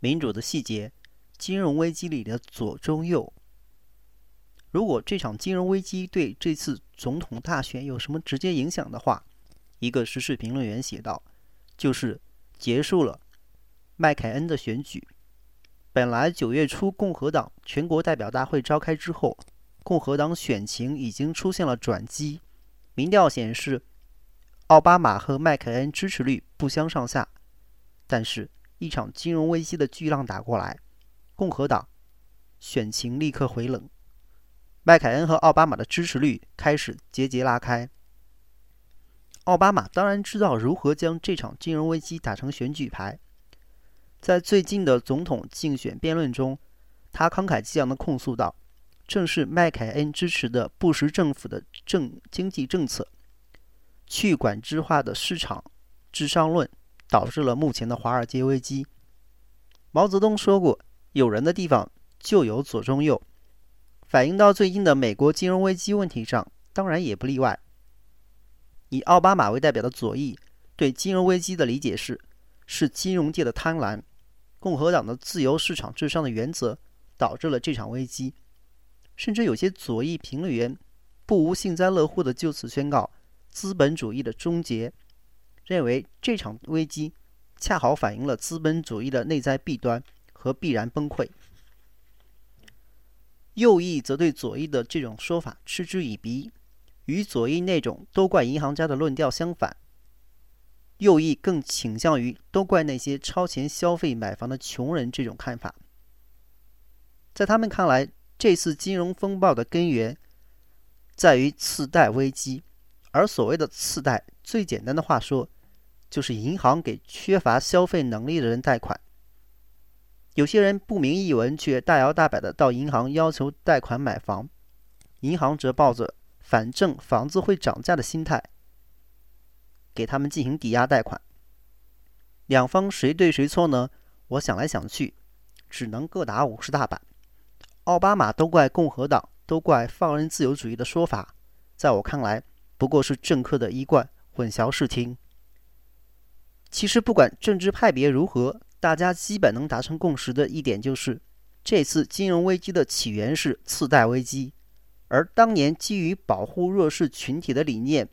民主的细节，金融危机里的左中右。如果这场金融危机对这次总统大选有什么直接影响的话，一个时事评论员写道，就是结束了麦凯恩的选举。本来九月初共和党全国代表大会召开之后，共和党选情已经出现了转机，民调显示奥巴马和麦凯恩支持率不相上下。但是，一场金融危机的巨浪打过来，共和党选情立刻回冷。麦凯恩和奥巴马的支持率开始节节拉开。奥巴马当然知道如何将这场金融危机打成选举牌，在最近的总统竞选辩论中，他慷慨激昂地控诉道：“正是麦凯恩支持的布什政府的政经济政策、去管制化的市场至上论，导致了目前的华尔街危机。”毛泽东说过：“有人的地方就有左中右。”反映到最近的美国金融危机问题上，当然也不例外。以奥巴马为代表的左翼对金融危机的理解是：是金融界的贪婪，共和党的自由市场至上的原则导致了这场危机。甚至有些左翼评论员不无幸灾乐祸地就此宣告资本主义的终结，认为这场危机恰好反映了资本主义的内在弊端和必然崩溃。右翼则对左翼的这种说法嗤之以鼻，与左翼那种都怪银行家的论调相反。右翼更倾向于都怪那些超前消费买房的穷人这种看法。在他们看来，这次金融风暴的根源在于次贷危机，而所谓的次贷，最简单的话说，就是银行给缺乏消费能力的人贷款。有些人不明一文，却大摇大摆的到银行要求贷款买房，银行则抱着反正房子会涨价的心态，给他们进行抵押贷款。两方谁对谁错呢？我想来想去，只能各打五十大板。奥巴马都怪共和党，都怪放任自由主义的说法，在我看来，不过是政客的一贯混淆视听。其实不管政治派别如何。大家基本能达成共识的一点就是，这次金融危机的起源是次贷危机，而当年基于保护弱势群体的理念，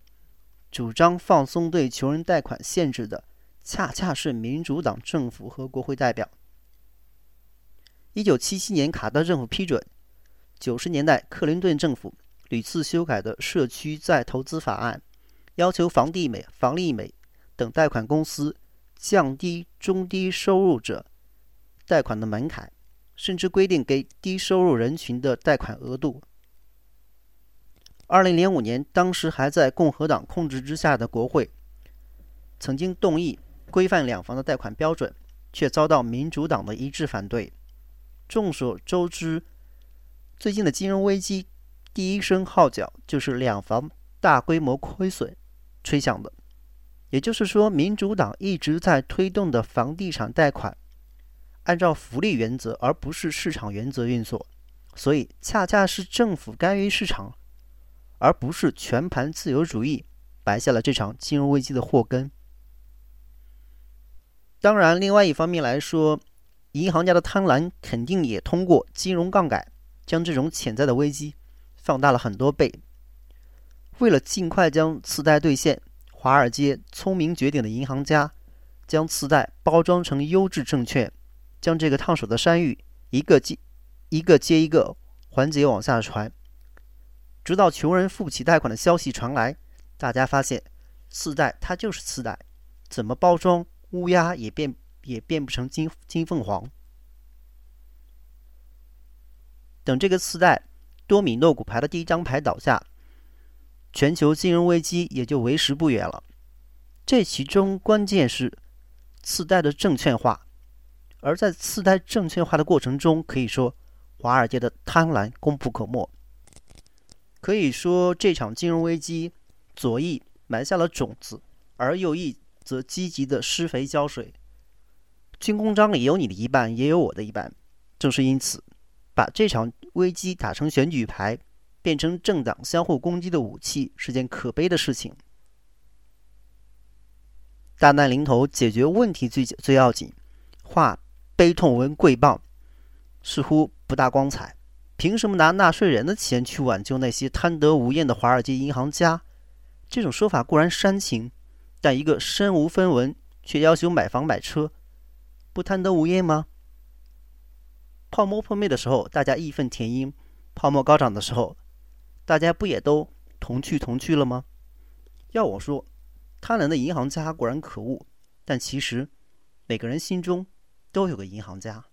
主张放松对穷人贷款限制的，恰恰是民主党政府和国会代表。一九七七年卡特政府批准，九十年代克林顿政府屡次修改的社区再投资法案，要求房地美、房利美等贷款公司。降低中低收入者贷款的门槛，甚至规定给低收入人群的贷款额度。二零零五年，当时还在共和党控制之下的国会，曾经动议规范两房的贷款标准，却遭到民主党的一致反对。众所周知，最近的金融危机第一声号角就是两房大规模亏损吹响的。也就是说，民主党一直在推动的房地产贷款，按照福利原则而不是市场原则运作，所以恰恰是政府干预市场，而不是全盘自由主义，埋下了这场金融危机的祸根。当然，另外一方面来说，银行家的贪婪肯定也通过金融杠杆，将这种潜在的危机放大了很多倍。为了尽快将次贷兑现。华尔街聪明绝顶的银行家将次贷包装成优质证券，将这个烫手的山芋一个接一个接一个环节往下传，直到穷人付不起贷款的消息传来，大家发现次贷它就是次贷，怎么包装乌鸦也变也变不成金金凤凰。等这个次贷多米诺骨牌的第一张牌倒下。全球金融危机也就为时不远了。这其中关键是次贷的证券化，而在次贷证券化的过程中，可以说华尔街的贪婪功不可没。可以说，这场金融危机，左翼埋下了种子，而右翼则积极的施肥浇水。军功章里有你的一半，也有我的一半。正是因此，把这场危机打成选举牌。变成政党相互攻击的武器是件可悲的事情。大难临头，解决问题最最要紧，话悲痛文贵谤，似乎不大光彩。凭什么拿纳税人的钱去挽救那些贪得无厌的华尔街银行家？这种说法固然煽情，但一个身无分文却要求买房买车，不贪得无厌吗？泡沫破灭的时候，大家义愤填膺；泡沫高涨的时候，大家不也都同去同去了吗？要我说，贪婪的银行家果然可恶，但其实每个人心中都有个银行家。